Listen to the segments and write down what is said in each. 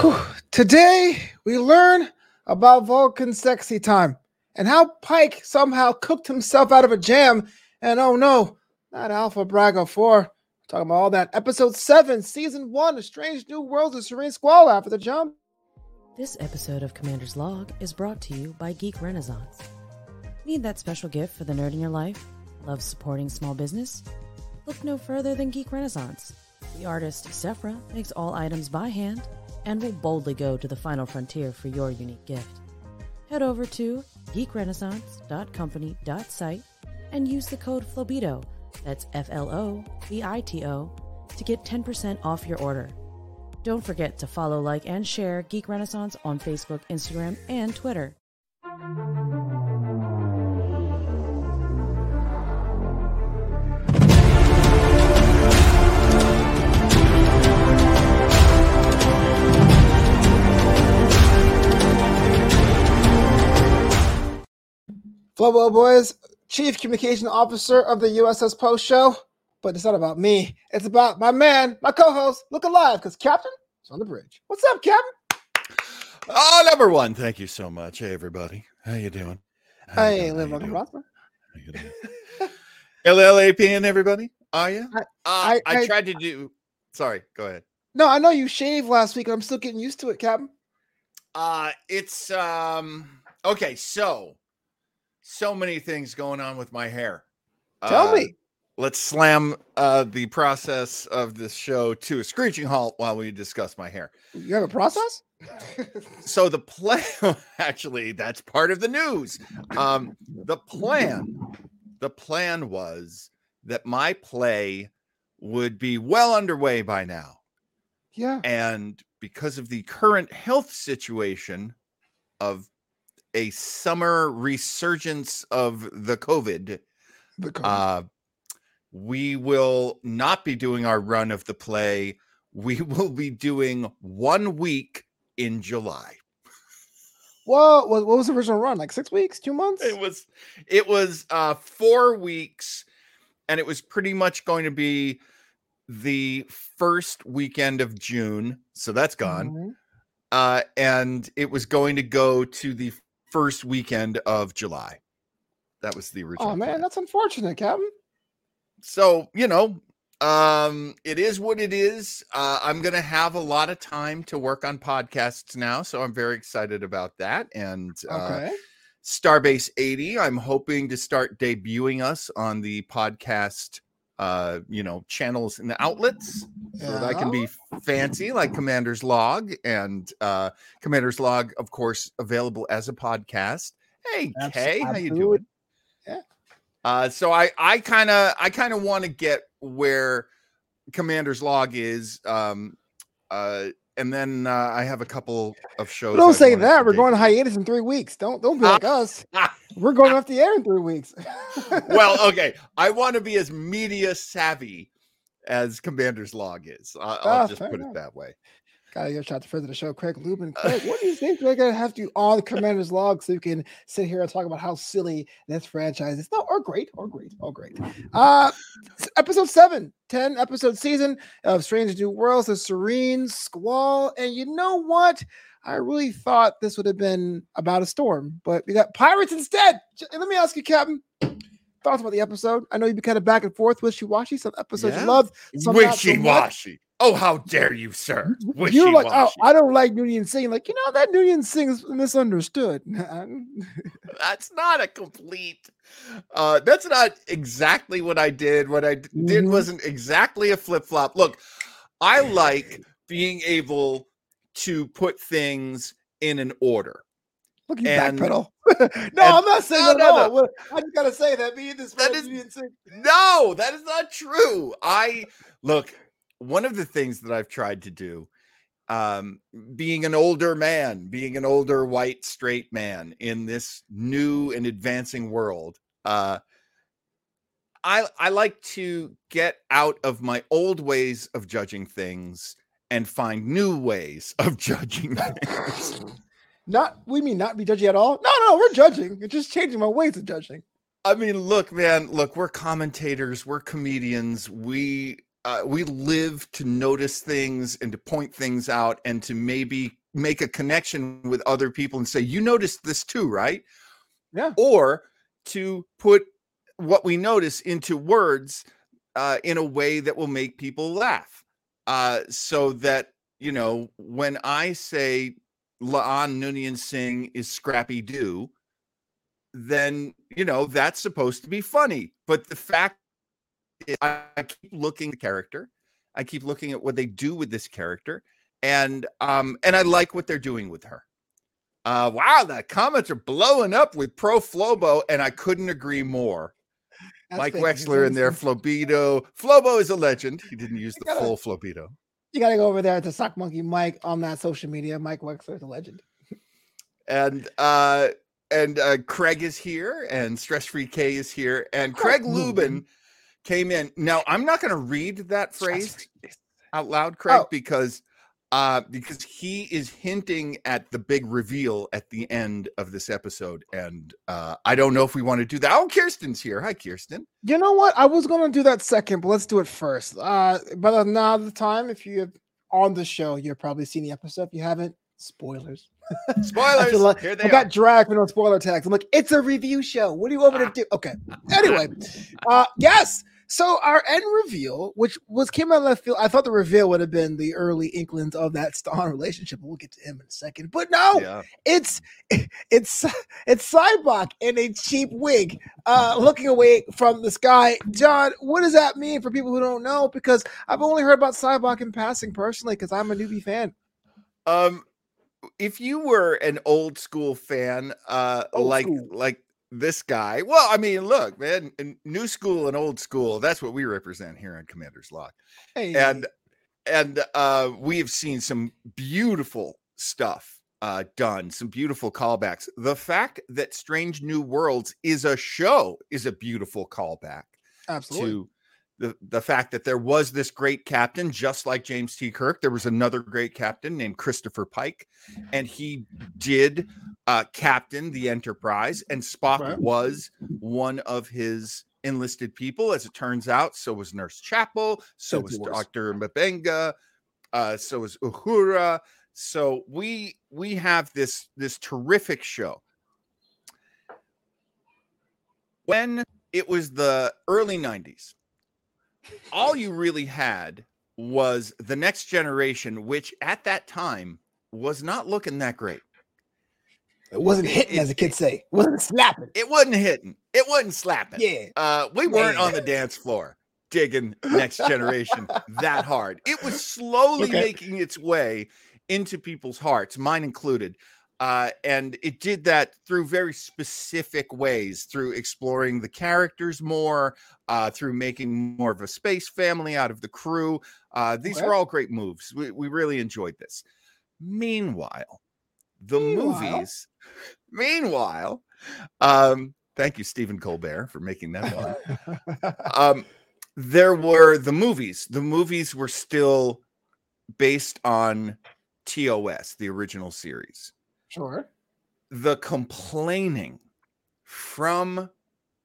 Whew. Today, we learn about Vulcan sexy time and how Pike somehow cooked himself out of a jam. And oh no, not Alpha Braga 4. Talking about all that. Episode 7, Season 1 A Strange New Worlds of Serene Squall after the jump. This episode of Commander's Log is brought to you by Geek Renaissance. Need that special gift for the nerd in your life? Love supporting small business? Look no further than Geek Renaissance. The artist Sephra makes all items by hand and will boldly go to the final frontier for your unique gift. Head over to geekrenaissance.company.site and use the code FLOBITO, that's F L O B I T O, to get 10% off your order. Don't forget to follow, like, and share Geek Renaissance on Facebook, Instagram, and Twitter. Flobo Boys, Chief Communication Officer of the USS Post Show. But it's not about me. It's about my man, my co-host, Look Alive, because Captain is on the bridge. What's up, Captain? Oh, number one. Thank you so much. Hey, everybody. How you doing? How you Hey, doing? live How long you and doing? prosper. How you doing? LLAPN, everybody. Are you? I- uh, I- I, I- tried to do. Sorry, go ahead. No, I know you shaved last week. I'm still getting used to it, Captain. Uh, it's um okay. So, so many things going on with my hair. Tell Uh, me. Let's slam uh, the process of this show to a screeching halt while we discuss my hair. You have a process? So the plan, actually, that's part of the news. Um, the plan, the plan was that my play would be well underway by now, yeah. and because of the current health situation of a summer resurgence of the COVID, The co- uh, we will not be doing our run of the play. We will be doing one week in July. Whoa, what, what was the original run? Like six weeks, two months? It was it was uh 4 weeks and it was pretty much going to be the first weekend of June. So that's gone. Mhm. Uh and it was going to go to the first weekend of July. That was the original. Oh man, plan. that's unfortunate, Captain. so you know um it is what it is uh i'm gonna have a lot of time to work on podcasts now so i'm very excited about that and uh starbase 80 i'm hoping to start debuting us on the podcast uh you know channels and outlets. So that I can be fancy like commander's log and uh commander's log of course available as a podcast. Hey Abs- kay how you doing? Yeah. uh, so I I kind of I kind of want to get where Commander's Log is, um, uh, and then uh, I have a couple of shows. Don't I'd say that. We're going hiatus in three weeks. Don't don't be like us. Ah, We're going off the air in three weeks. well, okay. I want to be as media savvy as Commander's Log is. I- I'll Ah, just put enough. it that way. Gotta give a shout out to friend of the show, Craig Lubin. Craig, what do you think we're gonna have to do all the Commander's Log so you can sit here and talk about how silly this franchise is? No, or great, or great, or great. Uh episode seven, 10 episode season of Strange New Worlds, the Serene Squall. And you know what? I really thought this would have been about a storm, but we got pirates instead. Let me ask you, Captain. Thoughts about the episode? I know you've been kind of back and forth, with wishy-washy. Some episodes Yeah. you loved, some Wishy washy. Oh, how dare you, sir? Wishy You're like, oh. I don't like Noonien Singh. Like, you know, that Noonien Singh is misunderstood. that's not a complete uh that's not exactly what i did what I did Mhm. wasn't exactly a flip-flop look i like being able to put things in an order Look, you And- backpedal. no, I'm not saying no, that no, no. I just gotta say that and this That Singh. no that is not true i look one of the things that i've tried to do um being an older man being an older white straight man in this new and advancing world uh i i like to get out of my old ways of judging things and find new ways of judging things Not we mean not be judgy at all. No, no, we're judging. It's just changing my ways of judging. I mean, look, man, look, we're commentators, we're comedians, we uh, we live to notice things and to point things out and to maybe make a connection with other people and say, "You noticed this too, right?" Yeah. Or to put what we notice into words uh, in a way that will make people laugh, uh, so that you know when I say La'an Noonien Singh is Scrappy Doo, then you know that's supposed to be funny. But the fact is, I, I keep looking at the character, I keep looking at what they do with this character, and um and I like what they're doing with her. Uh wow, the comments are blowing up with pro Flobo, and I couldn't agree more. That's Mike. Wexler in there, Flobido. Flobo is a legend. He didn't use the gotta- full Flobido. You got to go over there to Sock Monkey Mike on that social media. Mike Wexler is a legend. and uh and uh Craig is here and stress free K is here and Craig Lubin. Came in. Now I'm not going to read that phrase out loud Craig Oh. because uh because he is hinting at the big reveal at the end of this episode and uh I don't know if we want to do that. Oh, Kirsten's here. Hi Kirsten. You know what? I was going to do that second, but let's do it first. Uh, but now the time, if you have on the show, you've probably seen the episode. If you haven't, spoilers. Spoilers. feel like here they I are. got dragged with no spoiler tags. I'm like, it's a review show. What do you want me to do? Okay. Anyway, uh, yes. So our end reveal, which was came out of left field, I thought the reveal would have been the early inklings of that Stonn relationship. We'll get to him in a second, but no, Yeah. it's it's it's Sybok in a cheap wig, uh, looking away from the sky. John, what does that mean for people who don't know? Because I've only heard about Sybok in passing personally, because I'm a newbie fan. Um, if you were an old school fan, uh, Old like school. like this guy, well, I mean, look, man, new school and old school, that's what we represent here on Commander's Log, Hey, and and uh, we have seen some beautiful stuff uh, done, some beautiful callbacks. The fact that Strange New Worlds is a show is a beautiful callback absolutely. to the the fact that there was this great captain, just like James T. Kirk. There was another great captain named Christopher Pike, and he did uh, captain the Enterprise, and Spock Right. was one of his enlisted people. As it turns out, so was Nurse Chapel, so was. Doctor M'Benga, uh, so was Uhura. So we we have this this terrific show. When it was the early 90s, all you really had was the next generation, which at that time was not looking that great. It wasn't hitting, it- as the kids say. It wasn't slapping. It wasn't hitting, it wasn't slapping. Yeah. Uh, we weren't Man. on the dance floor digging next generation that hard. It was slowly Okay. making its way into people's hearts, mine included. Uh, and it did that through very specific ways, through exploring the characters more, uh, through making more of a space family out of the crew. Uh, these Okay. were all great moves. We, we really enjoyed this. Meanwhile, the Meanwhile? movies, meanwhile, um, thank you, Stephen Colbert, for making that one um there were the movies the movies were still based on tos the original series sure. the complaining from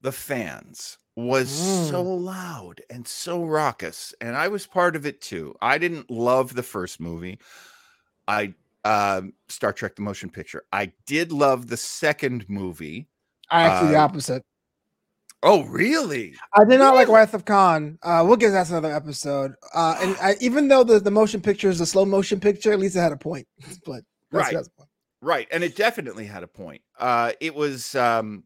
the fans was so loud and so raucous and i was part of it too i didn't love the first movie i um star trek the motion picture i did love the second movie I actually the Uh, opposite. oh really I did not like? Wrath of Khan. Uh, we'll get to that another episode. Uh, and I, even though the, the motion picture is a slow motion picture, at least it had a point. But that's, Right. That's the point. Right, and it definitely had a point. Uh, it was um,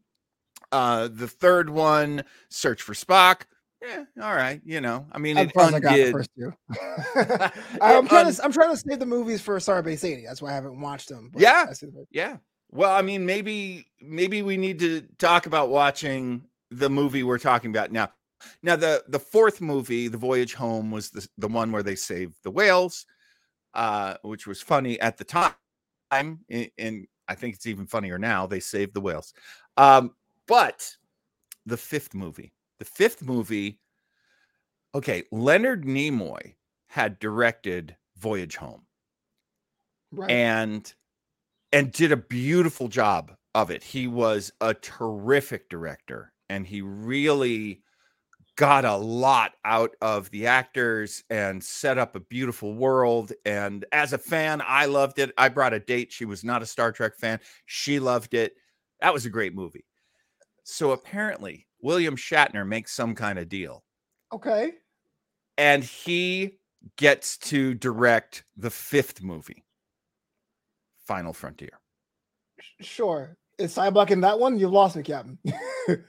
uh, the third one, Search for Spock. Yeah, all right, you know. I mean, it as I got the first two. I'm, trying un- to I'm trying to save the movies for Starbase 80. That's why I haven't watched them. but Yeah. I see the- Yeah. Well, I mean, maybe maybe we need to talk about watching the movie we're talking about now. Now, the the fourth movie, The Voyage Home, was the the one where they saved the whales, uh, which was funny at the time, and, and I think it's even funnier now. They saved the whales, um, but the fifth movie, the fifth movie, okay, Leonard Nimoy had directed Voyage Home right. and and did a beautiful job of it. He was a terrific director and he really got a lot out of the actors and set up a beautiful world. And as a fan, I loved it. I brought a date. She was not a Star Trek fan. She loved it. That was a great movie. So apparently, William Shatner makes some kind of deal. Okay. And he gets to direct the fifth movie, Final Frontier. Sure. Is Sybok in that one? You've lost me, Captain.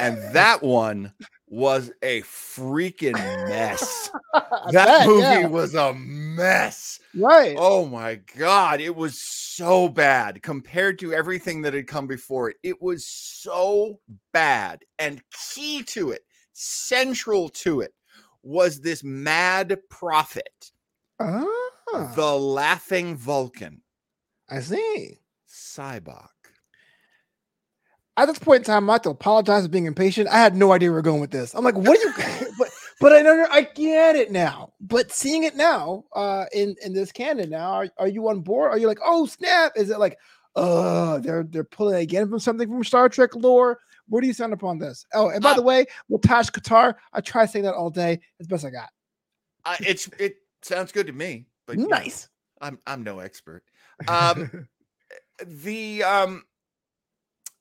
and that one was a freaking mess. that bet, movie yeah. was a mess. Right. Oh my god, it was so bad compared to everything that had come before it. It was so bad. And key to it, central to it, was this mad prophet, Ah, the laughing Vulcan, I see. Sybok. At this point in time, I have to apologize for being impatient. I had no idea we were going with this. I'm like, what are you? but but I know I get it now. But seeing it now, uh, in in this canon now, are, are you on board? Are you like, oh snap? Is it like, uh, they're they're pulling again from something from Star Trek lore? Where do you stand upon this? Oh, and by Uh, the way, Latash Qatar, I try saying that all day as best I got. Uh, it's it sounds good to me, but you know, Nice. I'm I'm no expert. Um, the um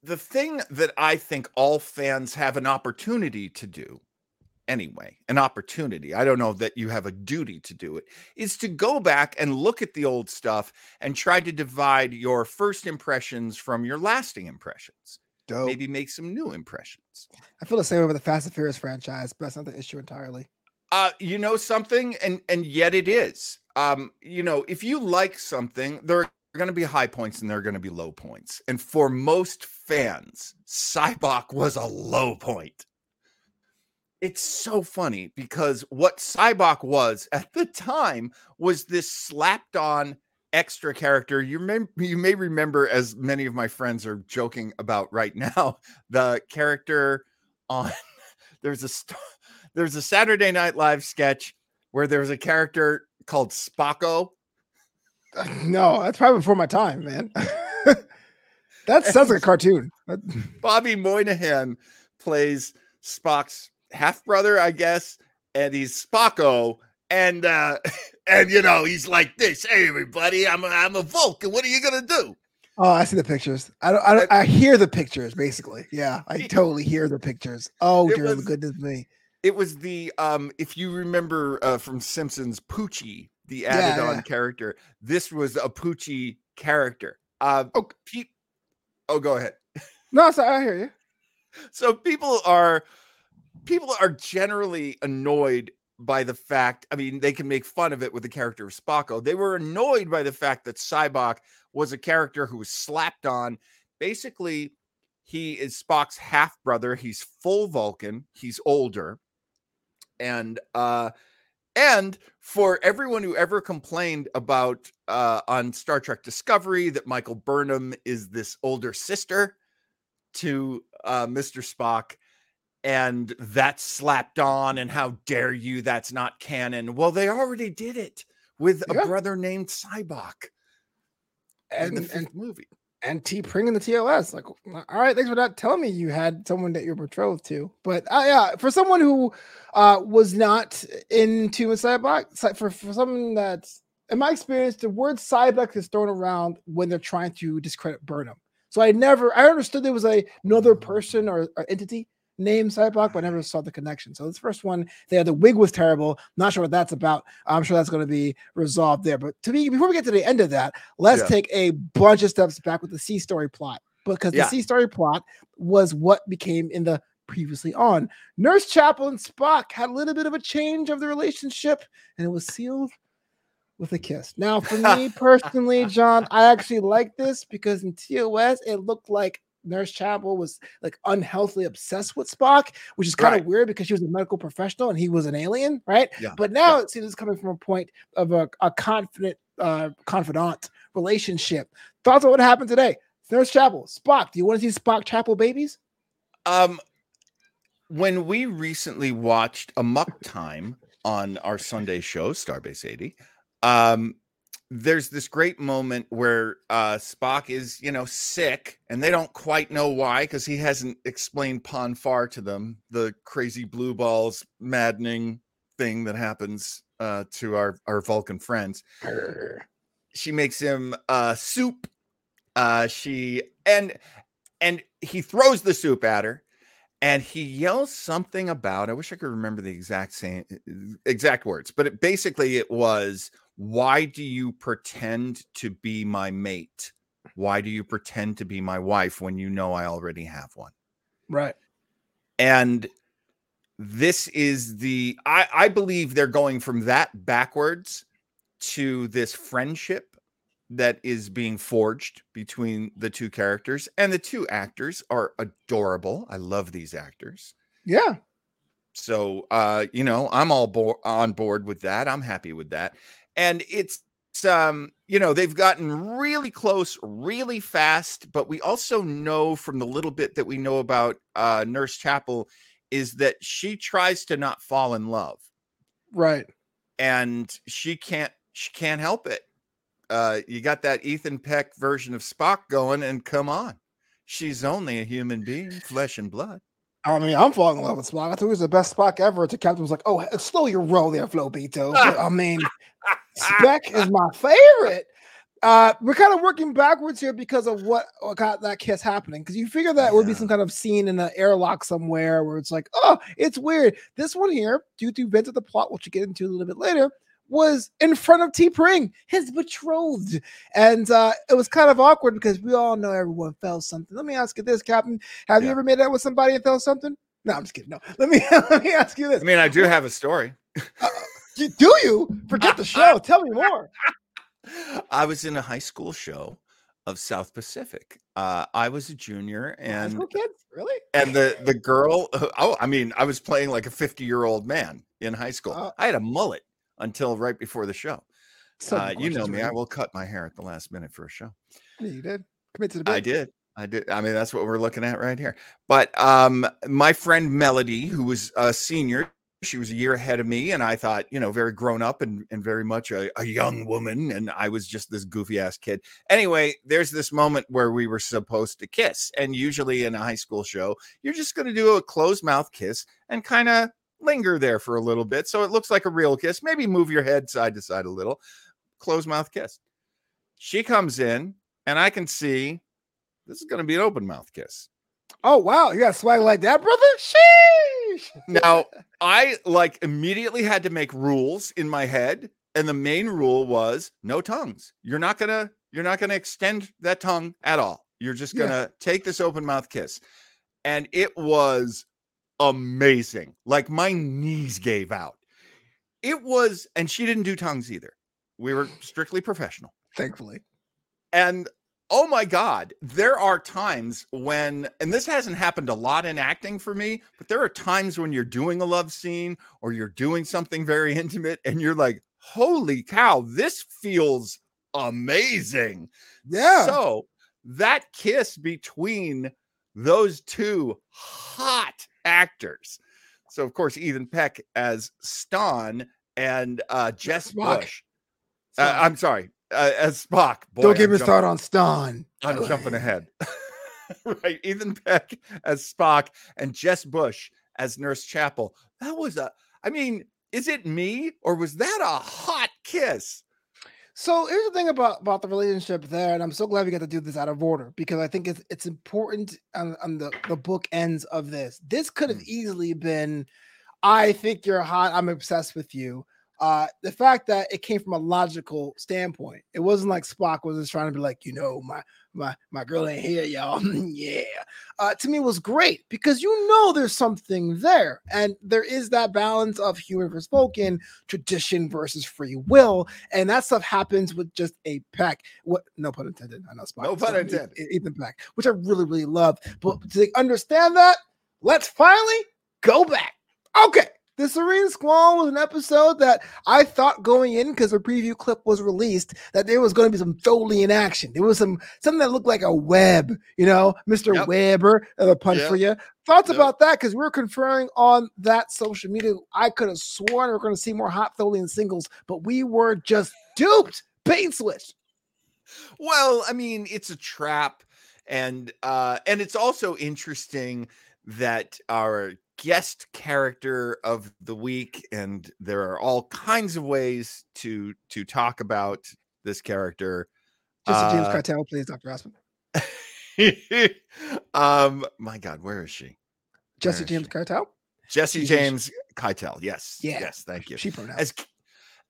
the thing that I think all fans have an opportunity to do anyway, an opportunity. I don't know that you have a duty to do it, is to go back and look at the old stuff and try to divide your first impressions from your lasting impressions. Dope. Maybe make some new impressions. I feel the same way with the Fast and Furious franchise, but that's not the issue entirely. Uh, you know something, and and yet it is. Um, you know, if you like something, there are going to be high points and there are going to be low points. And for most fans, Sybok was a low point. It's so funny because what Sybok was at the time was this slapped on extra character. You may you may remember, as many of my friends are joking about right now, the character on there's a there's a Saturday Night Live sketch where there's a character called Spocko. No, that's probably before my time, man. that sounds like a cartoon. Bobby Moynihan plays Spock's half brother, I guess, and he's Spocko. And uh and you know he's like this. Hey everybody, I'm a, I'm a Vulcan. What are you gonna do? Oh, I see the pictures. I don't. I, don't, I hear the pictures. Basically, yeah, I totally hear the pictures. Oh, dear was- goodness me! It was the um if you remember uh from Simpsons Poochie, the Yeah, added on yeah. character. This was a Poochie character. Uh Oh. Pete, oh go ahead. No, sorry, I hear you. so people are people are generally annoyed by the fact i mean they can make fun of it with the character of spocko they were annoyed by the fact that sybok was a character who was slapped on basically he is spock's half brother he's full vulcan he's older and uh and for everyone who ever complained about uh on star trek discovery that michael burnham is this older sister to uh, Mr. Spock, and that's slapped on, and how dare you? That's not canon. Well, they already did it with a brother named Sybok in And the and movie. And T'Pring in the TOS. Like, all right, thanks for not telling me you had someone that you're betrothed to. But uh, yeah, for someone who uh, was not into a cyborg, for for someone that's in my experience, the word cyborg is thrown around when they're trying to discredit Burnham. So I never, I understood there was a another person or, or entity named Cyborg, but I never saw the connection. So this first one, there, the wig was terrible. Not sure what that's about. I'm sure that's going to be resolved there. But to me, before we get to the end of that, let's Yeah. take a bunch of steps back with the C story plot because Yeah. the C story plot was what became in the previously on. Nurse Chapel and Spock had a little bit of a change of the relationship, and it was sealed with a kiss. Now, for me personally, John, I actually like this because in TOS it looked like Nurse Chapel was like unhealthily obsessed with Spock, which is kind of weird because she was a medical professional and he was an alien, right? Yeah, But now it seems it's coming from a point of a, a confident, uh, confidant relationship. Thoughts on what happened today? Nurse Chapel, Spock. Do you want to see Spock Chapel babies? Um, when we recently watched Amok Time on our Sunday show, Starbase 80, um, there's this great moment where uh, Spock is, you know, sick, and they don't quite know why because he hasn't explained Pon farr to them, the crazy blue balls, maddening thing that happens uh, to our our Vulcan friends. She makes him uh, soup. Uh, she and and he throws the soup at her, and he yells something about. I wish I could remember the exact same exact words, but it, basically it was why do you pretend to be my mate? Why do you pretend to be my wife when you know I already have one? Right. And this is the I, I believe they're going from that backwards to this friendship that is being forged between the two characters and the two actors are adorable i love these actors Yeah. so uh you know i'm all bo- on board with that i'm happy with that and it's um you know they've gotten really close really fast but we also know from the little bit that we know about uh nurse chapel is that she tries to not fall in love. Right. and she can't she can't help it. Uh you got that ethan peck version of spock going and come on. She's only a human being flesh and blood I mean, I'm falling in love with Spock. I thought he was the best Spock ever. The captain was like, "Oh, slow your roll there, Flo Beto." But, I mean, Speck is my favorite. Uh, we're kind of working backwards here because of what, what got that kiss happening. Because you figure that would be some kind of scene in an airlock somewhere where it's like, oh, it's weird. This one here, due to events of the plot, which we get into a little bit later, was in front of T'Pring, his betrothed. And uh, it was kind of awkward because we all know everyone felt something. Let me ask you this, Captain. Have you ever made out with somebody and felt something? No, I'm just kidding. No, let me let me ask you this. i mean i do have a story Do do you forget the show? Tell me more. i was in a high school show of south pacific uh i was a junior High and school kids, really? and the the girl oh i mean i was playing like a 50 year old man in high school Oh. i had a mullet until right before the show So uh, you know me i will cut my hair at the last minute for a show You did commit to the I did. I did. I mean, that's what we're looking at right here. But um, my friend Melody, who was a senior, she was a year ahead of me, and I thought, you know, very grown up and, and very much a, a young woman, and I was just this goofy ass kid. Anyway, there's this moment where we were supposed to kiss, and usually in a high school show, you're just going to do a closed mouth kiss and kind of linger there for a little bit, so it looks like a real kiss. Maybe move your head side to side a little, closed mouth kiss. She comes in, and I can see this is going to be an open mouth kiss. Oh wow, you got swag like that, brother? Sheesh. Now, I like immediately had to make rules in my head, and the main rule was no tongues. You're not gonna you're not gonna extend that tongue at all. You're just gonna take this open mouth kiss, and it was amazing. Like my knees mm. gave out. It was, and she didn't do tongues either. We were strictly professional. Thankfully. And oh my God, there are times when, and this hasn't happened a lot in acting for me, but there are times when you're doing a love scene or you're doing something very intimate and you're like, holy cow, this feels amazing. Yeah. So that kiss between those two hot actors. So, of course, Ethan Peck as Stonn and uh, Jess Spock. Bush. Uh, I'm sorry, uh, as Spock. Boy, Don't give I'm me jumping- started on Stonn. I'm jumping ahead. right. Ethan Peck as Spock and Jess Bush as Nurse Chapel. That was a, I mean, is it me or was that a hot kiss? So here's the thing about about the relationship there, and I'm so glad we got to do this out of order because I think it's it's important on, on the the book ends of this. This could have Mm. easily been, I think you're hot. I'm obsessed with you. Uh, the fact that it came from a logical standpoint, it wasn't like Spock was just trying to be like, you know, my my my girl ain't here, y'all. yeah, uh, to me was great because you know there's something there, and there is that balance of human versus spoken, tradition versus free will, and that stuff happens with just a pack. What? No pun intended. I know Spot, No pun intended. Ethan Peck, which I really really love. But to understand that, let's finally go back. Okay. The Serene Squall was an episode that I thought going in because the preview clip was released that there was going to be some Tholian action. There was some something that looked like a web, you know, Mr. Yep. Weber, another punch Yep. for you. Thoughts Yep. about that? Because we were conferring on that social media. I could have sworn we were going to see more hot Tholian singles, but we were just duped and switch. Well, I mean, it's a trap, and uh, and it's also interesting that our guest character of the week, and there are all kinds of ways to to talk about this character. Jesse James Uh, Cartel plays Dr. Aspen. um, my God, where is she? Jesse is James she? Cartel. Jesse James Keitel. Yes. Yeah. Yes. Thank you. She pronouns. As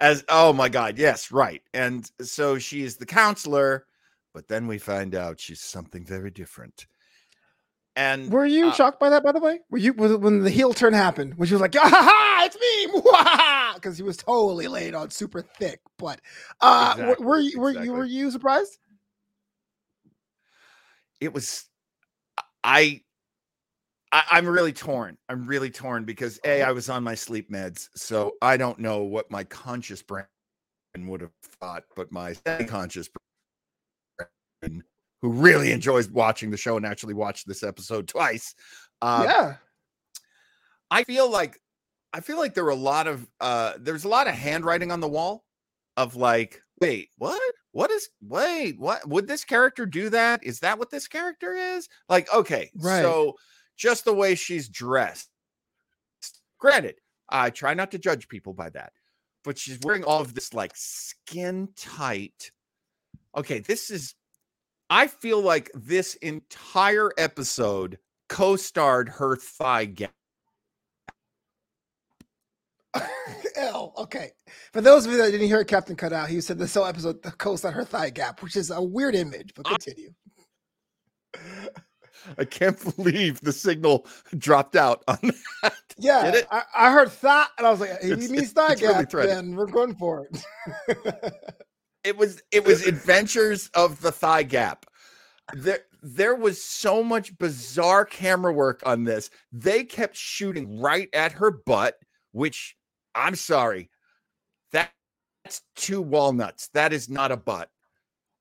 as oh my God. Yes. Right. And so she is the counselor, but then we find out she's something very different. And Were you uh, shocked by that, by the way? Were you when the heel turn happened? When she was like, "Ah, ha, ha, it's me," because he was totally laid on super thick. But uh, Exactly, were you were you were you surprised? it was I, I I'm really torn. I'm really torn because A. I was on my sleep meds, so I don't know what my conscious brain would have thought, but my semi-conscious brain, who really enjoys watching the show and actually watched this episode twice. Uh, yeah, I feel like I feel like there were a lot of uh there's a lot of handwriting on the wall of like, wait, what? What is wait, what would this character do that? Is that what this character is? Like, okay, Right. so just the way she's dressed. Granted, I try not to judge people by that, but she's wearing all of this like skin tight. Okay, this is I feel like this entire episode co-starred her thigh gap. L. Okay, for those of you that didn't hear Captain cut out, he said this whole episode the coast on her thigh gap, which is a weird image. But continue. I can't believe the signal dropped out on that. Yeah? I, I heard thigh, and I was like, if he It's- means thigh it's really gap, then we're going for it. It was it was Adventures of the Thigh Gap. There there was so much bizarre camera work on this. They kept shooting right at her butt, which I'm sorry. That, that's two walnuts. That is not a butt.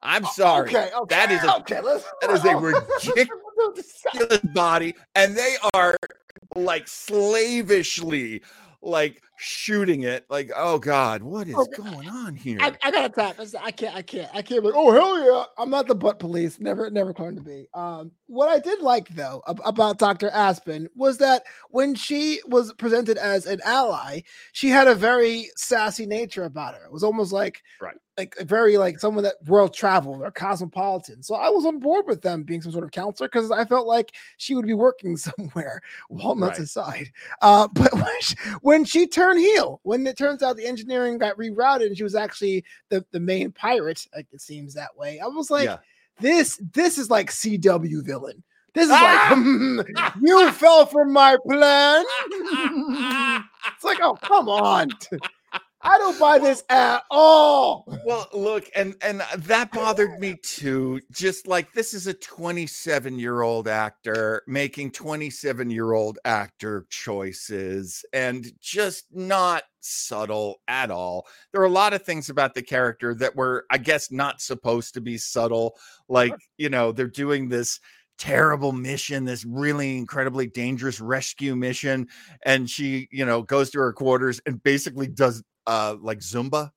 I'm sorry. Okay, okay, That is a okay. Let's, that is a ridiculous body, and they are like slavishly like shooting it. Like, oh God, what is Okay. going on here? I, I gotta tap. I can't. I can't. I can't. be Like, oh hell yeah! I'm not the butt police. Never, never claimed to be. Um, what I did like though ab- about Doctor Aspen was that when she was presented as an ally, she had a very sassy nature about her. It was almost like Right. like very like someone that world traveled or cosmopolitan. So I was on board with them being some sort of counselor because I felt like she would be working somewhere, walnuts Right. aside. Uh, but when she, when she turned heel, when it turns out the engineering got rerouted and she was actually the, the main pirate, like it seems that way. I was like, yeah. this this is like CW villain. This is Ah! like you fell for my plan. it's like, oh come on. I don't buy this at all. well look and and that bothered me too just like this is a 27 year old actor making 27 year old actor choices and just not subtle at all there are a lot of things about the character that were i guess not supposed to be subtle like you know they're doing this terrible mission this really incredibly dangerous rescue mission and she you know goes to her quarters and basically does uh like zumba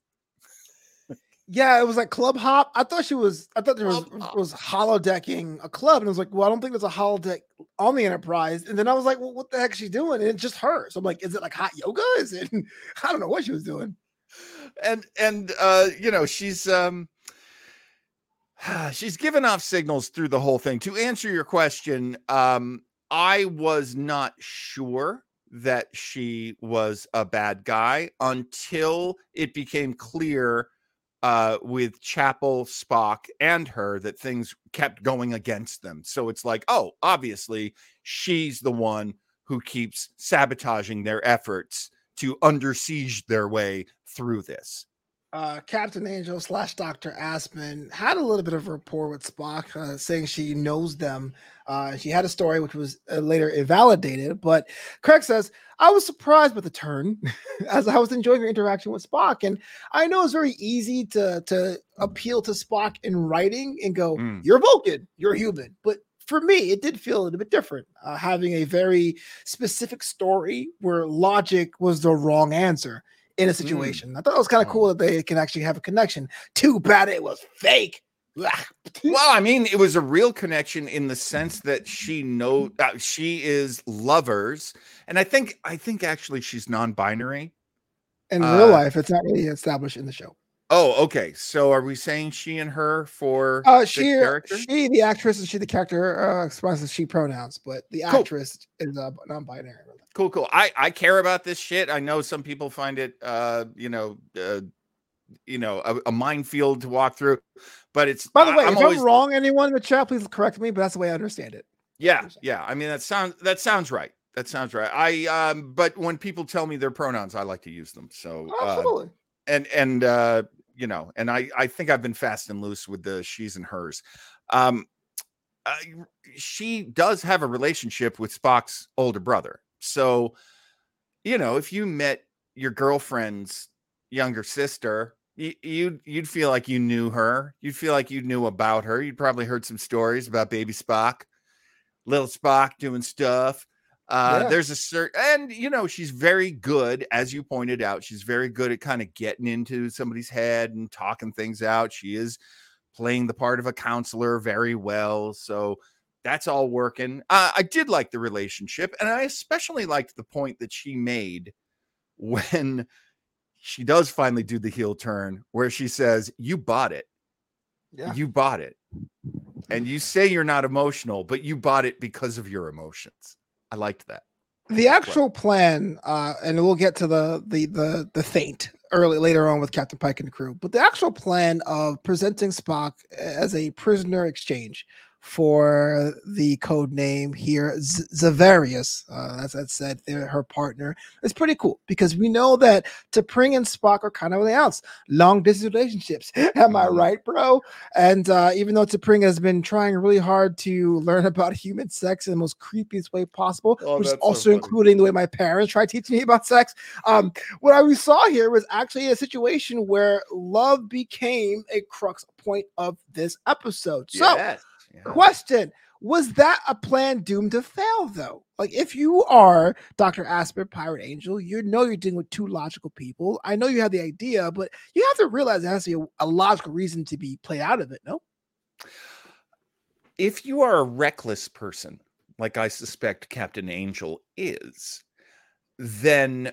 Yeah, it was like club hop. I thought she was. I thought there was Club was holodecking a club, and I was like, well, I don't think there's a holodeck on the Enterprise. And then I was like, well, what the heck is she doing? And it's just her. So I'm like, is it like hot yoga? Is it? I don't know what she was doing. and and uh you know she's um she's given off signals through the whole thing to answer your question um i was not sure that she was a bad guy until it became clear uh with chapel spock and her that things kept going against them. So it's like oh obviously she's the one who keeps sabotaging their efforts to under siege their way through this uh, Captain Angel slash Doctor Aspen had a little bit of rapport with Spock, uh, saying she knows them. Uh, she had a story which was uh, later invalidated, but Craig says, I was surprised by the turn as I was enjoying her interaction with Spock. And I know it's very easy to, to appeal to Spock in writing and go, Mm. You're Vulcan, you're human. But for me, it did feel a little bit different, uh, having a very specific story where logic was the wrong answer in a situation. I thought it was kind of cool that they can actually have a connection. Too bad it was fake. Well, I mean, it was a real connection in the sense that she know uh, she is lovers, and I think I think actually she's non-binary. In Uh, real life, it's not really established in the show. Oh, okay. So are we saying she and her for Uh, the she, character? she, the actress, and she, the character, uh, expresses she pronouns, but the Cool. actress is uh, non-binary. Cool, cool. I I care about this shit. I know some people find it, uh, you know, uh, you know, a, a minefield to walk through, but it's. By the way, I'm if always- I'm wrong, anyone in the chat, please correct me. But that's the way I understand it. Yeah, yeah. I mean, that sounds that sounds right. That sounds right. I um, but when people tell me their pronouns, I like to use them. So uh, Absolutely. and and uh you know and i i think i've been fast and loose with the she's and hers um I, she does have a relationship with spock's older brother so you know if you met your girlfriend's younger sister you, you'd you'd feel like you knew her you'd feel like you knew about her you'd probably heard some stories about baby spock little spock doing stuff uh, Yeah. there's a certain, and you know, she's very good, as you pointed out. She's very good at kind of getting into somebody's head and talking things out. She is playing the part of a counselor very well. So that's all working. Uh, I did like the relationship, and I especially liked the point that she made when she does finally do the heel turn, where she says, You bought it. Yeah. You bought it. And you say you're not emotional, but you bought it because of your emotions. I liked that. the actual plan uh and we'll get to the the the the faint early later on with captain pike and the crew but the actual plan of presenting spock as a prisoner exchange for the code name here Z- Xaverius uh as i said they're her partner It's pretty cool because we know that T'Pring and spock are kind of the else long distance relationships am i Mhm. right bro and uh even though T'Pring has been trying really hard to learn about human sex in the most creepiest way possible Oh, which is that's so also including the way my parents tried teaching me about sex. Um, what I we saw here was actually a situation where love became a crux point of this episode. So, Yes. Yeah. question was that a plan doomed to fail though? Like, if you are Dr. Aspen, Pirate Angel, you know you're dealing with two logical people. I know you have the idea, but you have to realize there has to be a, a logical reason to be played out of it, no? if you are a reckless person, like I suspect Captain Angel is, then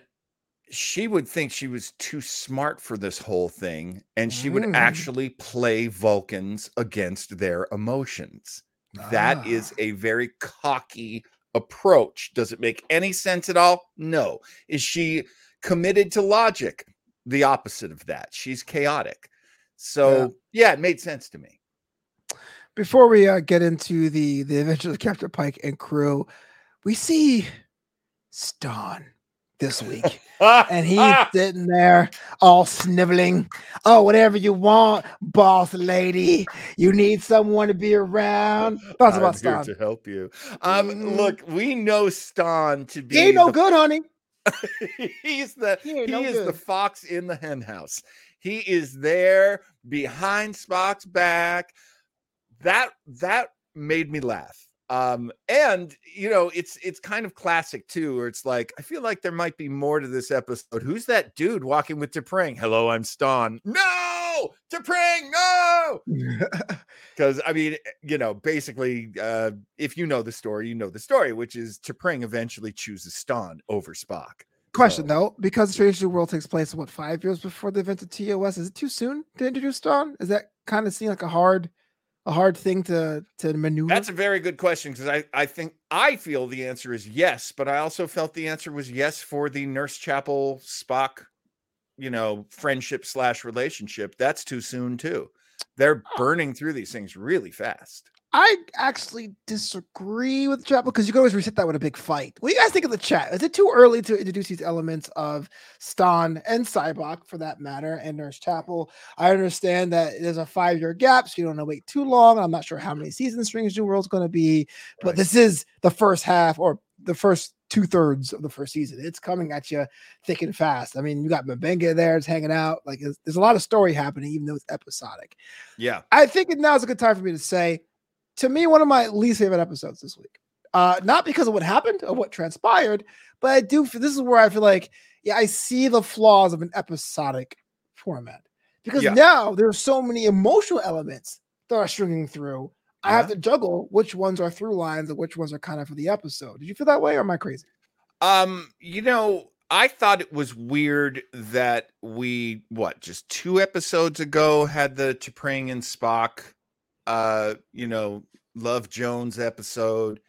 she would think she was too smart for this whole thing and she would Mm. actually play Vulcans against their emotions. That is Ah. a very cocky approach. Does it make any sense at all? No. Is she committed to logic? The opposite of that. She's chaotic. So, yeah, it made sense to me. before we uh, get into the the adventures of Captain Pike and crew, we see Stonn this week, and he's sitting there all sniveling. Oh, whatever you want, boss lady. You need someone to be around. Thoughts about I'm here to help you. Um, Mhm. look, we know Stonn to be He ain't no the- good, honey. he's the He he, no is the fox in the hen house. He is there behind Spock's back. That that made me laugh. Um, and you know, it's it's kind of classic too, where it's like, I feel like there might be more to this episode. Who's that dude walking with T'Pring? Hello, I'm Stonn. No, T'Pring, no. Because I mean, you know, basically, uh, if you know the story, you know the story, which is T'Pring eventually chooses Stonn over Spock. Question So- though, because Strange New World takes place what five years before the event of TOS, is it too soon to introduce Stonn? Is that kind of seem like a hard, a hard thing to to maneuver? That's a very good question because I, I think I feel the answer is yes, but I also felt the answer was yes for the Nurse Chapel Spock, you know, friendship slash relationship. That's too soon too. They're burning through these things really fast. I actually disagree with Chapel because you can always reset that with a big fight. What do you guys think of the chat? Is it too early to introduce these elements of Stonn and Sybok for that matter and Nurse Chapel? I understand that there's a five year gap, so you don't want to wait too long. I'm not sure how many seasons Strange New World's going to be, but Right. this is the first half or the first two thirds of the first season. It's coming at you thick and fast. I mean, you got M'Benga there, it's hanging out. Like, there's, there's a lot of story happening, even though it's episodic. Yeah. I think now is a good time for me to say, to me, one of my least favorite episodes this week. Uh, not because of what happened or what transpired, but I do. This is where I feel like yeah, I see the flaws of an episodic format because Yeah. now are so many emotional elements that are stringing through. I have to juggle which ones are through lines and which ones are kind of for the episode. Did you feel that way, or am I crazy? Um, you know, I thought it was weird that we what just two episodes ago had the T'Pring and Spock, uh, you know, Love Jones episode,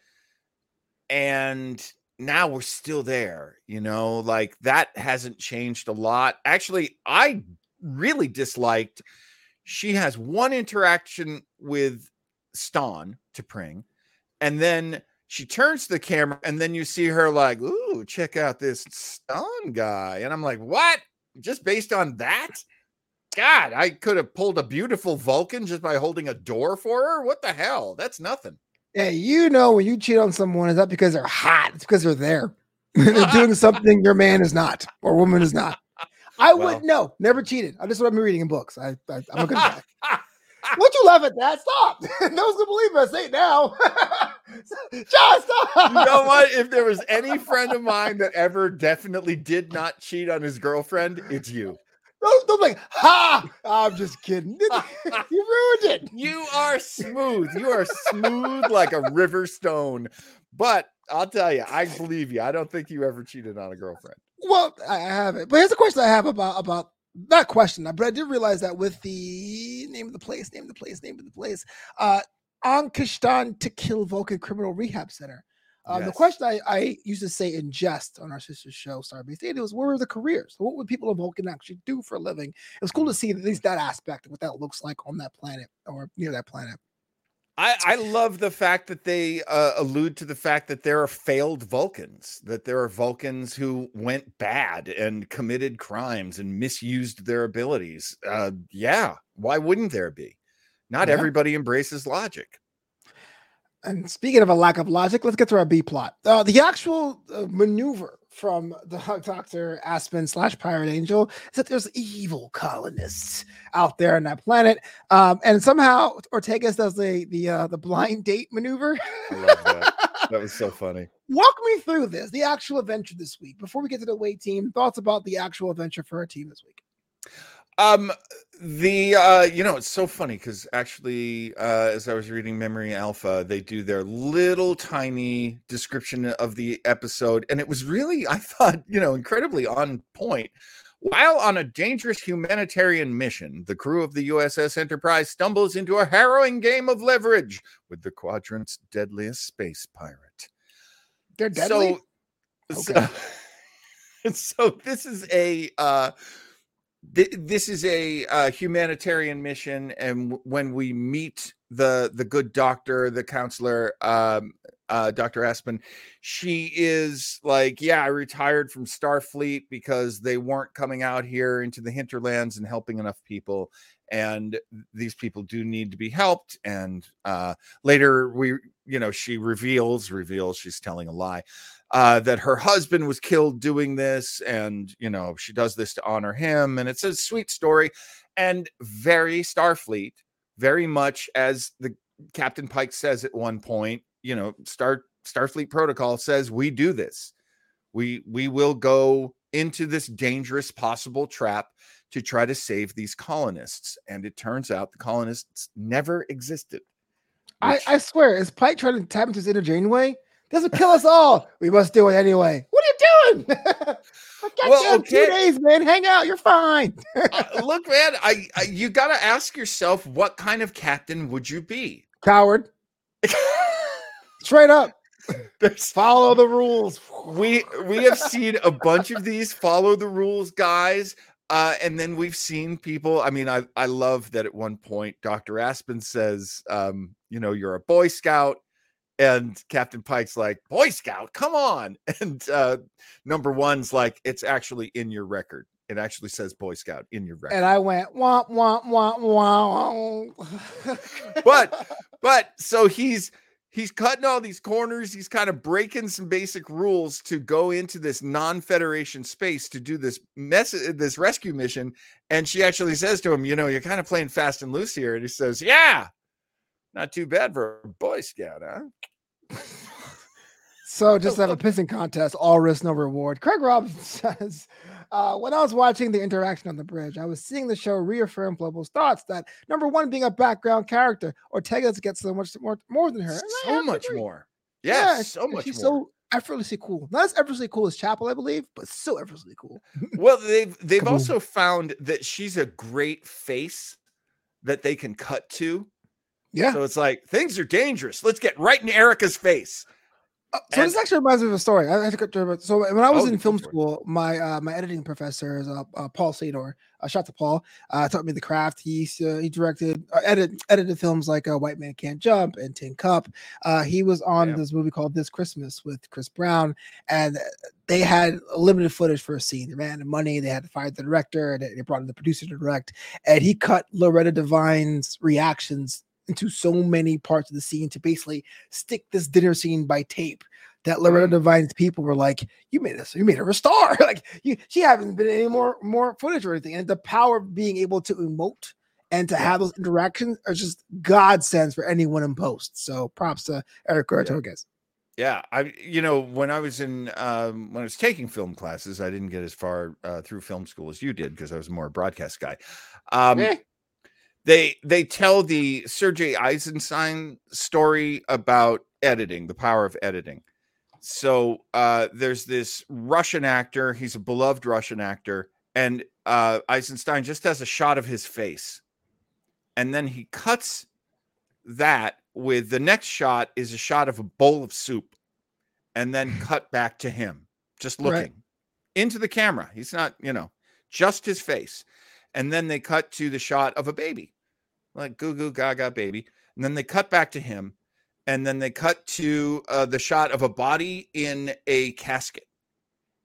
and now we're still there. You know, like that hasn't changed a lot. Actually, I really disliked. She has one interaction with Stonn Pring, and then she turns to the camera and then you see her like, ooh, check out this stun guy. And I'm like, what? Just based on that? God, I could have pulled a beautiful Vulcan just by holding a door for her. What the hell? That's nothing. Yeah, you know when you cheat on someone, is that because they're hot? It's because they're there. they're doing something your man is not or woman is not. I Well- would know. Never cheated. I just what been reading in books. I, I I'm a good guy. Would you laugh at that? Stop. no one's gonna believe us. Say it now. John, stop. you know what? If there was any friend of mine that ever definitely did not cheat on his girlfriend, it's you. Don't, don't like, ha! I'm just kidding. you ruined it. You are smooth. You are smooth like a river stone. But I'll tell you, I believe you. I don't think you ever cheated on a girlfriend. Well, I haven't. But here's a question I have about about that question. But I did realize that with the name of the place, name of the place, name of the place, uh, Ankishtan to kill Vulcan Criminal Rehab Center. Um, The question I, I used to say in jest on our sister show, Starbase 80, was where were the careers? What would people of Vulcan actually do for a living? It was cool to see at least that aspect of what that looks like on that planet or near that planet. I, I love the fact that they uh, allude to the fact that there are failed Vulcans, that there are Vulcans who went bad and committed crimes and misused their abilities. Uh, yeah, why wouldn't there be? Not Yeah. everybody embraces logic. And speaking of a lack of logic, let's get to our B plot. Uh, the actual uh, maneuver from the Doctor Aspen slash Pirate Angel is that there's evil colonists out there on that planet, um, and somehow Ortegas does the the uh, the blind date maneuver. I love that. that was so funny. Walk me through this, the actual adventure this week. Before we get to the away team, thoughts about the actual adventure for our team this week. Um, the uh, you know, it's so funny because actually, uh, as I was reading Memory Alpha, they do their little tiny description of the episode, and it was really, I thought, you know, incredibly on point. While on a dangerous humanitarian mission, the crew of the USS Enterprise stumbles into a harrowing game of leverage with the quadrant's deadliest space pirate. They're deadly. So, Okay. so, so this is a uh, this is a uh, humanitarian mission, and w- when we meet the the good doctor, the counselor, um, uh, Doctor Aspen, she is like, yeah, I retired from Starfleet because they weren't coming out here into the hinterlands and helping enough people. And these people do need to be helped. And uh, later, we, you know, she reveals, reveals she's telling a lie uh, that her husband was killed doing this, and you know she does this to honor him, and it's a sweet story, and very Starfleet, very much as the Captain Pike says at one point, you know, Star Starfleet protocol says we do this, we we will go into this dangerous possible trap to try to save these colonists, and it turns out the colonists never existed. I, I swear, is Pike trying to tap into his inner Janeway? This will kill us all. We must do it anyway. What are you doing? I got Well, you in two days, man. Hang out. You're fine. Uh, look, man, I, I you got to ask yourself, what kind of captain would you be? Coward. Straight up. There's- Follow the rules. we we have seen a bunch of these follow the rules guys uh and then we've seen people i mean i i love that at one point dr aspen says um you know you're a boy scout and captain pike's like boy scout come on! And uh number one's like it's actually in your record. It actually says boy scout in your record. And I went womp womp womp womp. But- but so he's he's cutting all these corners. He's kind of breaking some basic rules to go into this non-federation space to do this mess this rescue mission. And she actually says to him you know you're kind of playing fast and loose here. And he says yeah not too bad for a boy scout huh So just to have a pissing contest, all risk, no reward. Craig Robinson says, uh, when I was watching the interaction on the bridge, I was seeing the show reaffirm Flobo's thoughts that number one, being a background character, Ortega gets so much more more than her. So much agree. more. Yeah, Yeah, so much She's more. so effortlessly cool. Not as effortlessly cool as Chapel, I believe, but so effortlessly cool. well, they've they've also found that she's a great face that they can cut to. Yeah. So it's like things are dangerous. Let's get right in Erica's face. Uh, so this actually reminds me of a story. I, I so when I was Oh, in film school, my uh, my editing professor is uh, uh, Paul Seydor. Uh, shout out to Paul. Uh, taught me the craft. He he directed uh, edit, edited films like uh, White Man Can't Jump and Tin Cup. Uh, he was on Yeah. this movie called This Christmas with Chris Brown, and they had limited footage for a scene. They ran out of money. They had to fire the director, and they brought in the producer to direct. And he cut Loretta Devine's reactions into so many parts of the scene to basically stick this dinner scene by tape that Loretta. Devine's people were like, "You made us, you made her a star." like you, she hasn't been any more more footage or anything. And the power of being able to emote and to Yeah. have those interactions are just godsends for anyone in post. So props to Erica Ortegas. Yeah, I you know when I was in um, when I was taking film classes, I didn't get as far uh, through film school as you did because I was more a broadcast guy. Um, Eh. They they tell the Sergei Eisenstein story about editing, the power of editing. So uh, there's this Russian actor. He's a beloved Russian actor, and uh, Eisenstein just has a shot of his face, and then he cuts that with the next shot is a shot of a bowl of soup and then cut back to him just Right. looking into the camera he's not you know just his face and then they cut to the shot of a baby like goo goo gaga baby. And then they cut back to him and then they cut to uh, the shot of a body in a casket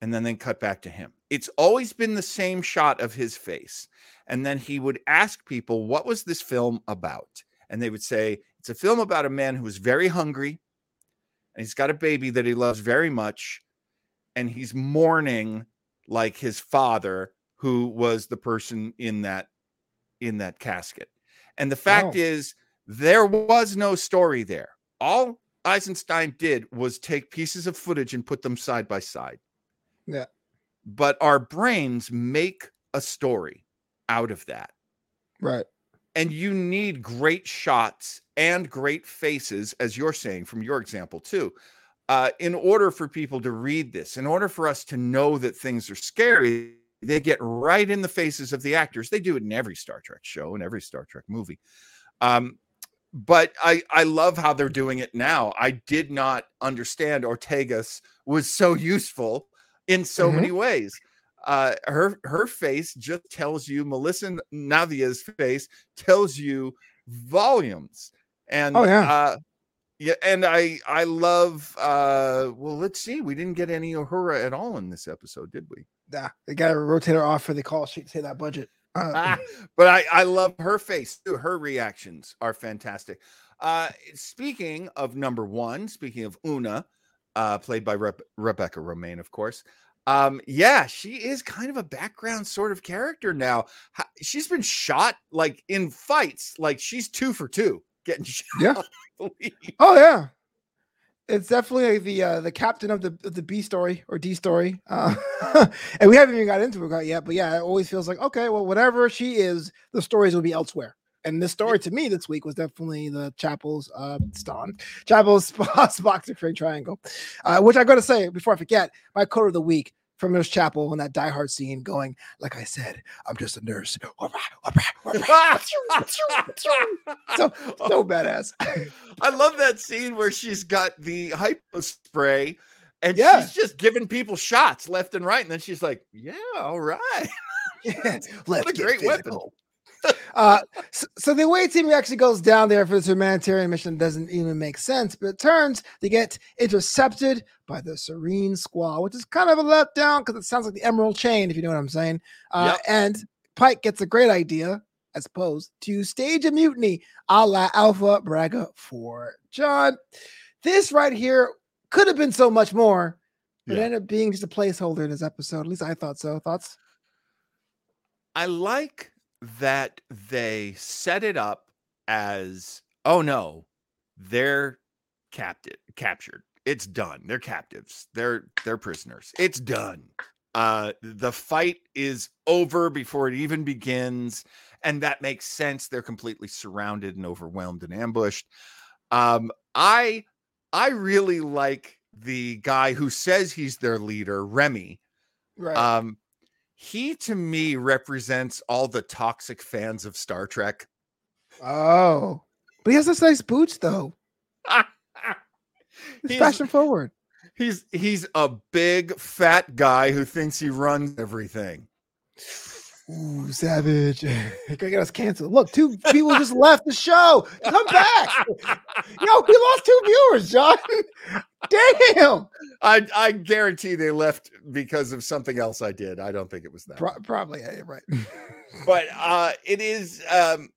and then they cut back to him. It's always been the same shot of his face and then he would ask people what was this film about? And they would say it's a film about a man who is very hungry and he's got a baby that he loves very much and he's mourning like his father who was the person in that in that casket and the fact Oh. is there was no story there all eisenstein did was take pieces of footage and put them side by side Yeah. but our brains make a story out of that Right. and you need great shots and great faces as you're saying from your example too uh, in order for people to read this in order for us to know that things are scary they get right in the faces of the actors. They do it in every star trek show and every star trek movie. Um, but I, I love how they're doing it now. I did not understand ortegas was so useful in so Mhm. many ways. Uh her her face just tells you melissa navia's face tells you volumes. And Oh, yeah. uh yeah and i i love uh well let's see. We didn't get any uhura at all in this episode did we Nah, they got to rotate her off for the call sheet to say that budget. Uh, Ah, but i i love her face too. Her reactions are fantastic. Uh speaking of number one speaking of una uh played by Rebe- rebecca Romijn of course um yeah she is kind of a background sort of character now. She's been shot like in fights like she's two for two getting shot Yeah. Oh yeah, it's definitely the uh, the captain of the of the B story or D story, uh, and we haven't even got into it yet. But yeah, it always feels like okay, well, whatever she is, the stories will be elsewhere. And this story to me this week was definitely the Chapel's uh Stan Chapel's T'Pring Triangle, uh, which I got to say before I forget, my quote of the week from Nurse Chapel in that Die Hard scene, going like I said, I'm just a nurse. so so badass. I love that scene where she's got the hypo spray and Yeah. she's just giving people shots left and right. And then she's like, Yeah, all right. Yeah, What let's a get great weapon. Uh, so, so the way team actually goes down there for this humanitarian mission doesn't even make sense, but it turns they get intercepted by the Serene Squall, which is kind of a letdown because it sounds like the Emerald Chain, if you know what I'm saying. Uh, Yep. And Pike gets a great idea, I suppose, to stage a mutiny a la Alpha Braga for John. This right here could have been so much more, but Yeah. ended up being just a placeholder in this episode. At least I thought so. Thoughts? I like that they set it up as oh no, they're captured captured. It's done. They're captives. They're they're prisoners. It's done. Uh the fight is over before it even begins and that makes sense. They're completely surrounded and overwhelmed and ambushed. Um I I really like the guy who says he's their leader, Remy. Right. Um he to me represents all the toxic fans of Star Trek. oh, but he has those nice boots though. He's He's- fashion forward. He's he's a big fat guy who thinks he runs everything. Ooh, savage. Gonna get us canceled. Look, two people just left the show. Come back. Yo, we lost two viewers, John. Damn. I I guarantee they left because of something else I did. I don't think it was that. Pro- probably, right. but uh it is um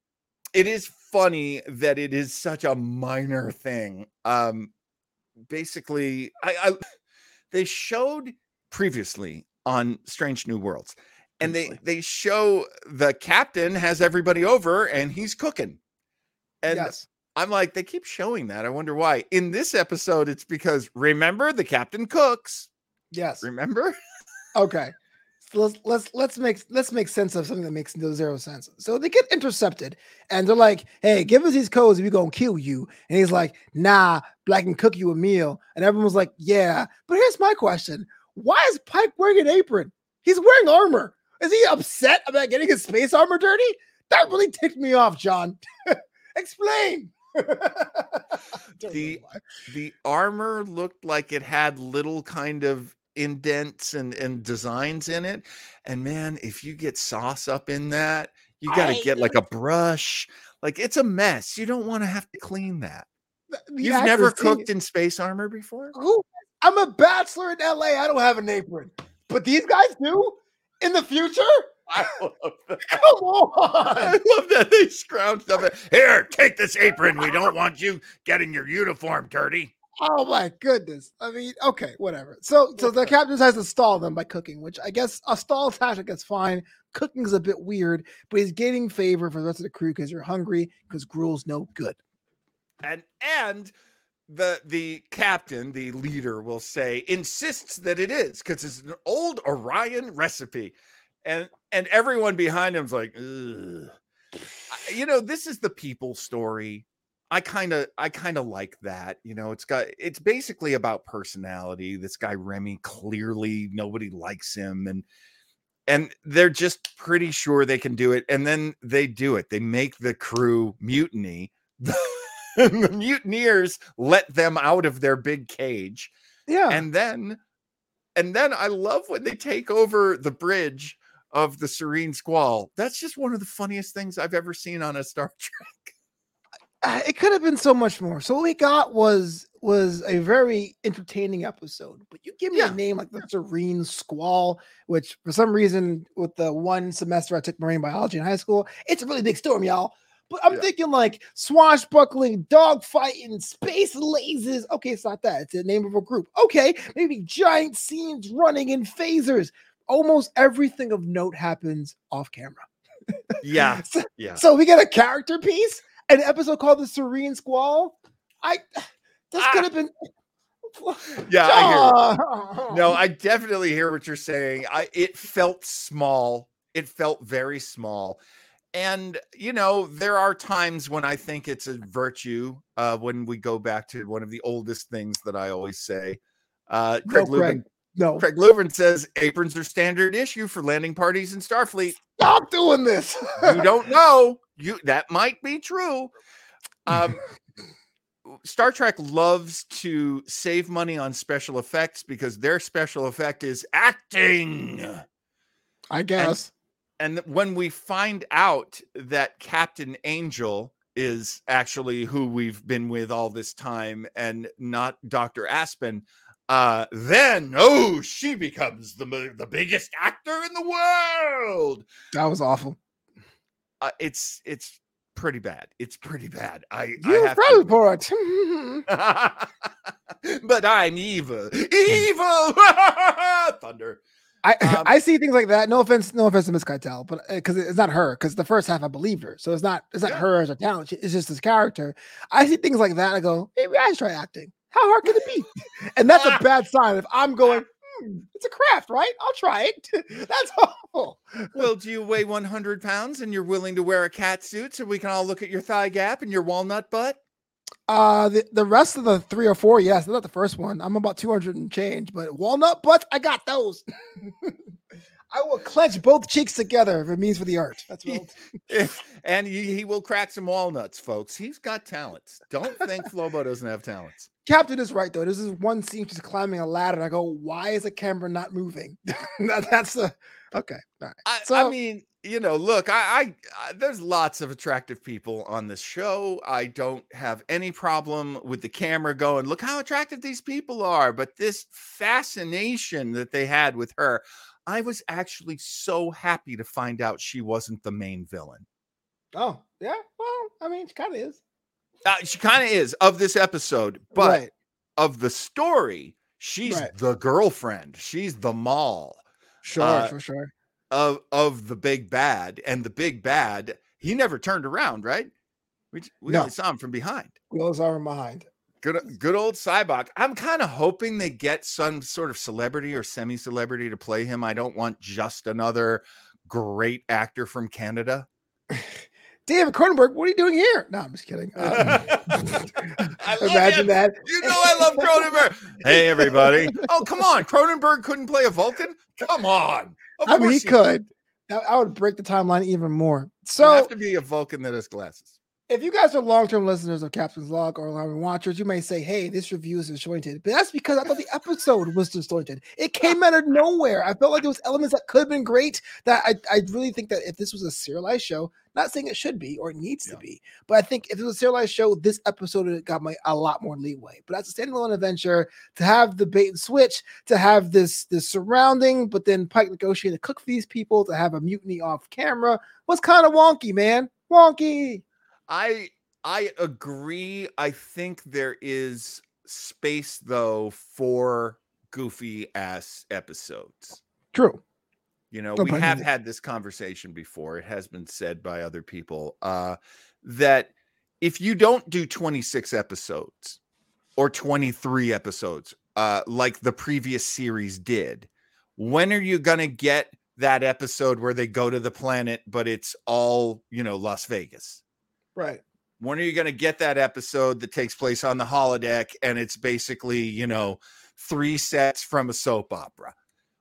it is funny that it is such a minor thing. Um basically I, I they showed previously on Strange New Worlds and they they show the captain has everybody over and he's cooking. And yes. I'm like, they keep showing that. I wonder why. In this episode, it's because remember the captain cooks. Yes. Remember? Okay. So let's let's let's make let's make sense of something that makes no zero sense. So they get intercepted and they're like, hey, give us these codes, we're gonna kill you. And he's like, nah, Black can cook you a meal. And everyone's like, Yeah. But here's my question: why is Pike wearing an apron? He's wearing armor. Is he upset about getting his space armor dirty? That really ticked me off, John. Explain. The- the armor looked like it had little kind of indents and, and designs in it. And man, if you get sauce up in that, you got to get like a brush. Like it's a mess. You don't want to have to clean that. The You've never cooked in space armor before? I'm a bachelor in LA. I don't have an apron, but these guys do in the future. I love that. Come on! I love that they scrounged up. Here, take this apron. We don't want you getting your uniform dirty. Oh my goodness. I mean, okay, whatever. So, so the captain has to stall them by cooking, which I guess a stall tactic is fine. Cooking's a bit weird, but he's gaining favor for the rest of the crew because you're hungry because gruel's no good. and and the the captain the leader will say insists that it is because it's an old orion recipe and and everyone behind him's like Ugh. You know this is the people story i kind of i kind of like that you know it's got it's basically about personality this guy remy clearly nobody likes him and and they're just pretty sure they can do it and then they do it they make the crew mutiny the mutineers let them out of their big cage Yeah. and then and then i love when they take over the bridge of the serene squall that's just one of the funniest things i've ever seen on a star trek it could have been so much more. So what we got was was a very entertaining episode. But you give me Yeah, a name like the Serene Squall, which for some reason with the one semester I took marine biology in high school, it's a really big storm, y'all. But I'm Yeah. thinking like swashbuckling, dogfighting, space lasers. Okay, it's not that. It's the name of a group. Okay, maybe giant scenes running in phasers. Almost everything of note happens off camera. yeah So- yeah so we get a character piece, an episode called the Serene Squall. I this could Ah. have been. yeah i hear no i definitely hear what you're saying i it felt small it felt very small and you know there are times when i think it's a virtue uh when we go back to one of the oldest things that i always say uh No, craig. Lubin, no, craig Lubin says aprons are standard issue for landing parties in starfleet. Stop doing this. you don't know. You that might be true. Um star trek loves to save money on special effects because their special effect is acting. I guess. and when we find out that captain angel is actually who we've been with all this time and not dr aspen uh then oh she becomes the the biggest actor in the world That was awful. uh, it's it's pretty bad. It's pretty bad. I, I You fell to, for it. but I'm evil. Evil thunder. I Um, I see things like that. No offense, no offense to Miss Keitel, but because it's not her. Because the first half I believed her, so it's not it's not Yeah. her as a talent. It's just this character. I see things like that. I go, maybe I should try acting. How hard can it be? And that's a bad sign. If I'm going, hmm, it's a craft, right? I'll try it. That's awful. Well, do you weigh 100 pounds and you're willing to wear a cat suit so we can all look at your thigh gap and your walnut butt? Uh, the, the rest of the three or four, yes, not the first one. I'm about 200 and change, but walnut butts, I got those. I will clench both cheeks together if it means for the art. That's what. and he, he will crack some walnuts, folks. He's got talents. Don't think Flobo doesn't have talents. Captain is right though. This is one scene she's climbing a ladder, and I go, "Why is the camera not moving?" that, that's the okay. All right. I, So- I mean, you know, look, I, I, I there's lots of attractive people on this show. I don't have any problem with the camera going, look how attractive these people are. But this fascination that they had with her, I was actually so happy to find out she wasn't the main villain. Oh yeah. Well, I mean, she kind of is. Uh, she kind of is of this episode, but right. of the story, she's Right. the girlfriend. She's the mall. Sure, uh, for sure. of of the big bad and the big bad he never turned around right we, we No. only saw him from behind Goes arm behind. Good good old sybok i'm kind of hoping they get some sort of celebrity or semi-celebrity to play him i don't want just another great actor from canada David Cronenberg, what are you doing here? No, I'm just kidding. Um, imagine him. that. you know i love cronenberg hey everybody oh come on cronenberg couldn't play a vulcan come on of I mean, he course could. I, I would break the timeline even more. so So, have to be a vulcan that has glasses if you guys are long-term listeners of Captain's Log or long watchers, you may say, "Hey, this review is disjointed," but that's because I thought the episode was disjointed. It came out of nowhere. I felt like there was elements that could have been great. That I, I really think that if this was a serialized show, not saying it should be or it needs Yeah. to be, but I think if it was a serialized show, this episode got my a lot more leeway. But as a standalone adventure, to have the bait and switch, to have this this surrounding, but then Pike negotiate to cook for these people, to have a mutiny off camera was kind of wonky, man. Wonky. I I agree. I think there is space though for goofy ass episodes. True. You know, No we have had this conversation before. It has been said by other people uh, that if you don't do 26 episodes or 23 episodes, uh, like the previous series did, when are you going to get that episode where they go to the planet, but it's all, you know, Las Vegas? Right. when are you going to get that episode that takes place on the holodeck and it's basically you know three sets from a soap opera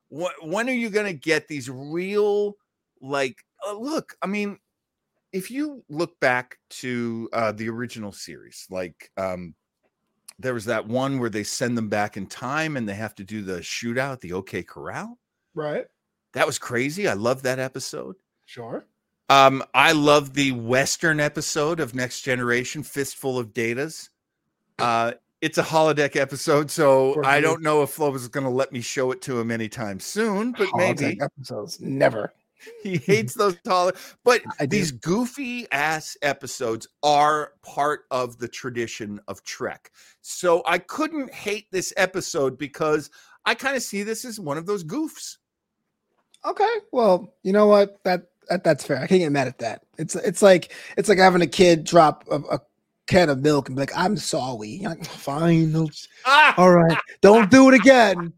when, when are you going to get these real like uh, look i mean if you look back to uh, the original series like um there was that one where they send them back in time and they have to do the shootout the ok corral Right. that was crazy i love that episode Sure. Um, I love the Western episode of Next Generation, Fistful of Datas. Uh, it's a holodeck episode, so I don't know if Flo is going to let me show it to him anytime soon, but maybe episodes. Never. he hates those holo. But these goofy ass episodes are part of the tradition of Trek. So I couldn't hate this episode because I kind of see this as one of those goofs. Okay. Well, you know what? That, that that's fair. I can't get mad at that. It's it's like it's like having a kid drop a, a can of milk and be like, "I'm sorry." Like, Fine. no- Ah! All right. Don't do it again.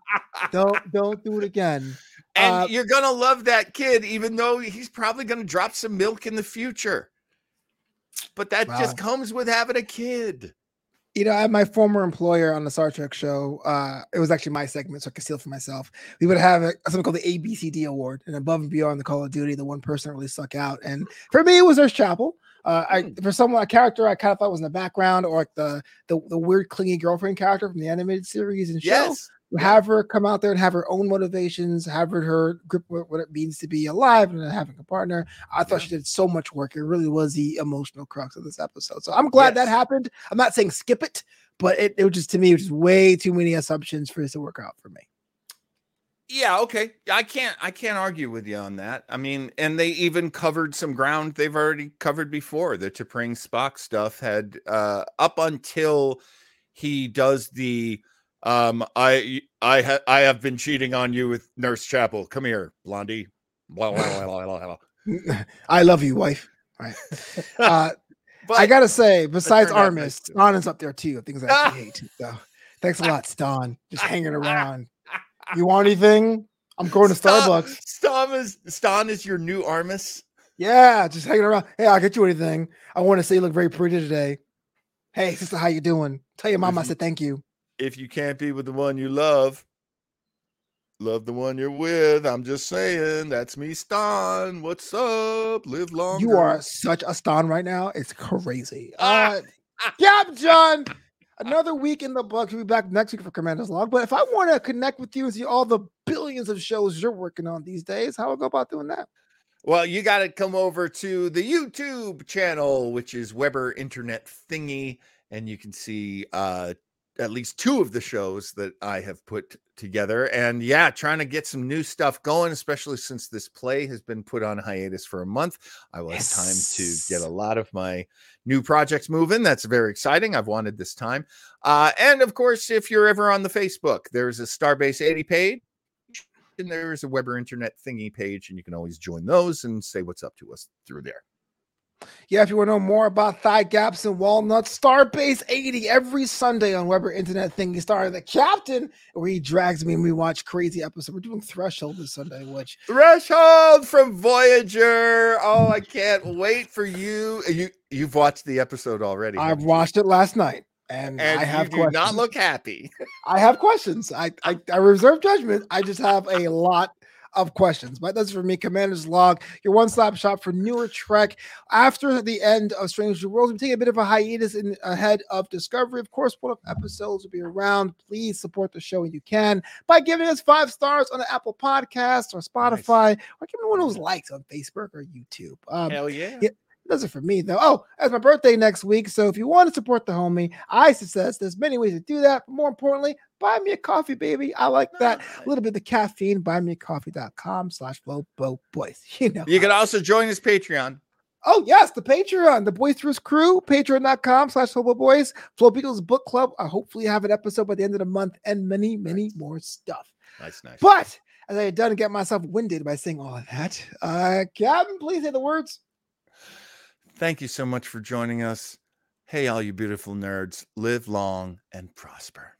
Don't don't do it again. And Uh, you're gonna love that kid, even though he's probably gonna drop some milk in the future. But that just comes with having a kid. You know, at my former employer on the Star Trek show, uh, it was actually my segment, so I could steal for myself. We would have a, something called the ABCD Award, and above and beyond the Call of Duty, the one person that really stuck out. And for me, it was Nurse Chapel. Uh, I Hmm. for someone a character I kind of thought was in the background, or like the the, the weird clingy girlfriend character from the animated series and show. Yes. Have her come out there and have her own motivations, have her, her grip what it means to be alive and having a partner. I thought Yeah. she did so much work. It really was the emotional crux of this episode. So I'm glad that happened. I'm not saying skip it, but it, it was just to me, it was just way too many assumptions for this to work out for me. Yeah, okay. I can't I can't argue with you on that. I mean, and they even covered some ground they've already covered before. The T'Pring Spock stuff had uh up until he does the um I I ha- I have been cheating on you with Nurse Chapel. Come here, Blondie. Blah, blah, blah. I love you, wife. Right. Uh, But I gotta say, besides Armus, nice too. Up there too. Things I actually hate. So Thanks a lot, Stan. Just hanging around. You want anything? I'm going to Starbucks. Stan is Stan is your new Armus. Yeah, just hanging around. Hey, I'll get you anything. I want to say you look very pretty today. Hey, sister, how you doing? Tell your mom I said thank you. If you can't be with the one you love, love the one you're with. I'm just saying, that's me, Stan. What's up? Live long. You are such a Stan right now. It's crazy. Uh, Cap John. Another week in the books. We'll be back next week for Commander's Log. But if I want to connect with you and see all the billions of shows you're working on these days, how do I go about doing that? Well, you got to come over to the YouTube channel, which is Weber Internet Thingy, and you can see uh, at least two of the shows that I have put together. And yeah, trying to get some new stuff going, especially since this play has been put on hiatus for a month. I will yes. have time to get a lot of my new projects moving. That's very exciting. I've wanted this time. Uh, and of course, if you're ever on the Facebook, there's a Starbase 80 page. And there's a Weber Internet thingy page, and you can always join those and say what's up to us through there. Yeah, if you want to know more about thigh gaps and walnuts, Starbase 80 every Sunday on Weber Internet Thingy Star the Captain, where he drags me and we watch crazy episodes. We're doing Threshold this Sunday, which Threshold from Voyager. Oh, I can't wait for you. You you've watched the episode already. I've watched it last night. And, and I have do not look happy. I have questions. I, I I reserve judgment. I just have a lot of questions. But that's for me, Commander's Log, your one stop shop for newer Trek. After the end of Strange New Worlds, we take a bit of a hiatus in ahead of Discovery. Of course, one of episodes will be around. Please support the show when you can by giving us five stars on the Apple Podcast or Spotify, nice. or giving one of those likes on Facebook or YouTube. Um, Hell yeah. yeah does it for me though. Oh, it's my birthday next week. So if you want to support the homie, I suggest there's many ways to do that. But more importantly, buy me a coffee, baby. I like that. A little bit of the caffeine. Buy me a coffee.com slash Flobo Boys. You know. You can also join his Patreon. Oh, yes, the Patreon, the Boisterous Crew, patreon.com slash Hobo Boys, Flo Beagles Book Club. I hopefully have an episode by the end of the month and many, many nice. more stuff. Nice, nice. But as I had done to get myself winded by saying all of that, uh, Captain, please say the words. Thank you so much for joining us. Hey, all you beautiful nerds, live long and prosper.